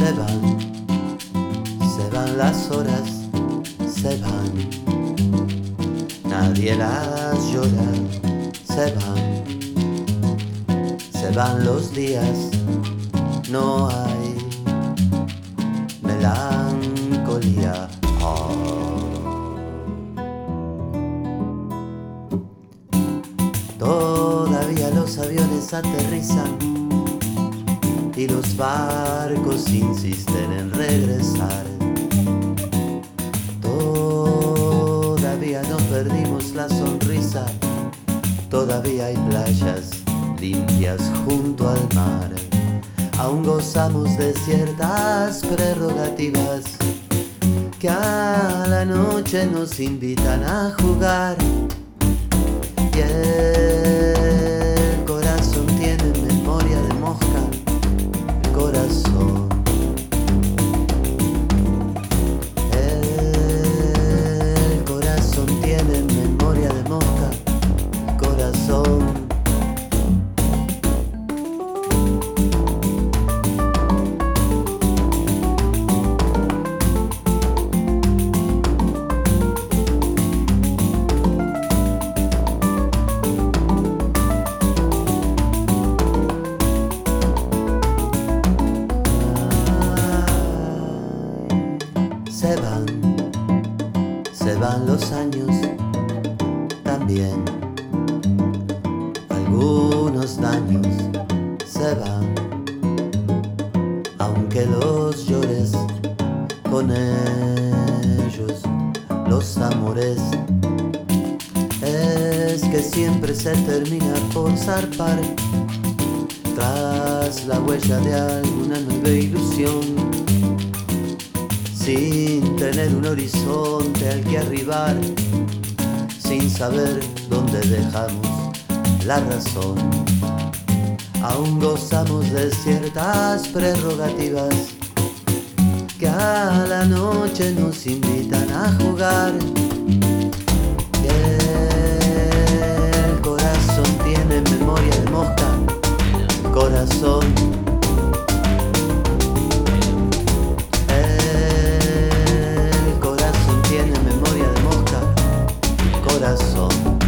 se van, se van las horas, se van. Nadie las llora, se van, se van los días, no hay melancolía. Todavía los aviones aterrizan y los barcos insisten en regresar. Todavía no perdimos la sonrisa, todavía hay playas limpias junto al mar. Aún gozamos de ciertas prerrogativas que a la noche nos invitan a jugar. Y se van los años también. Algunos daños se van, aunque los llores con ellos, los amores. Es que siempre se termina por zarpar tras la huella de alguna nueva ilusión sin tener un horizonte al que arribar, sin saber dónde dejamos la razón. Aún gozamos de ciertas prerrogativas que a la noche nos invitan a jugar corazón.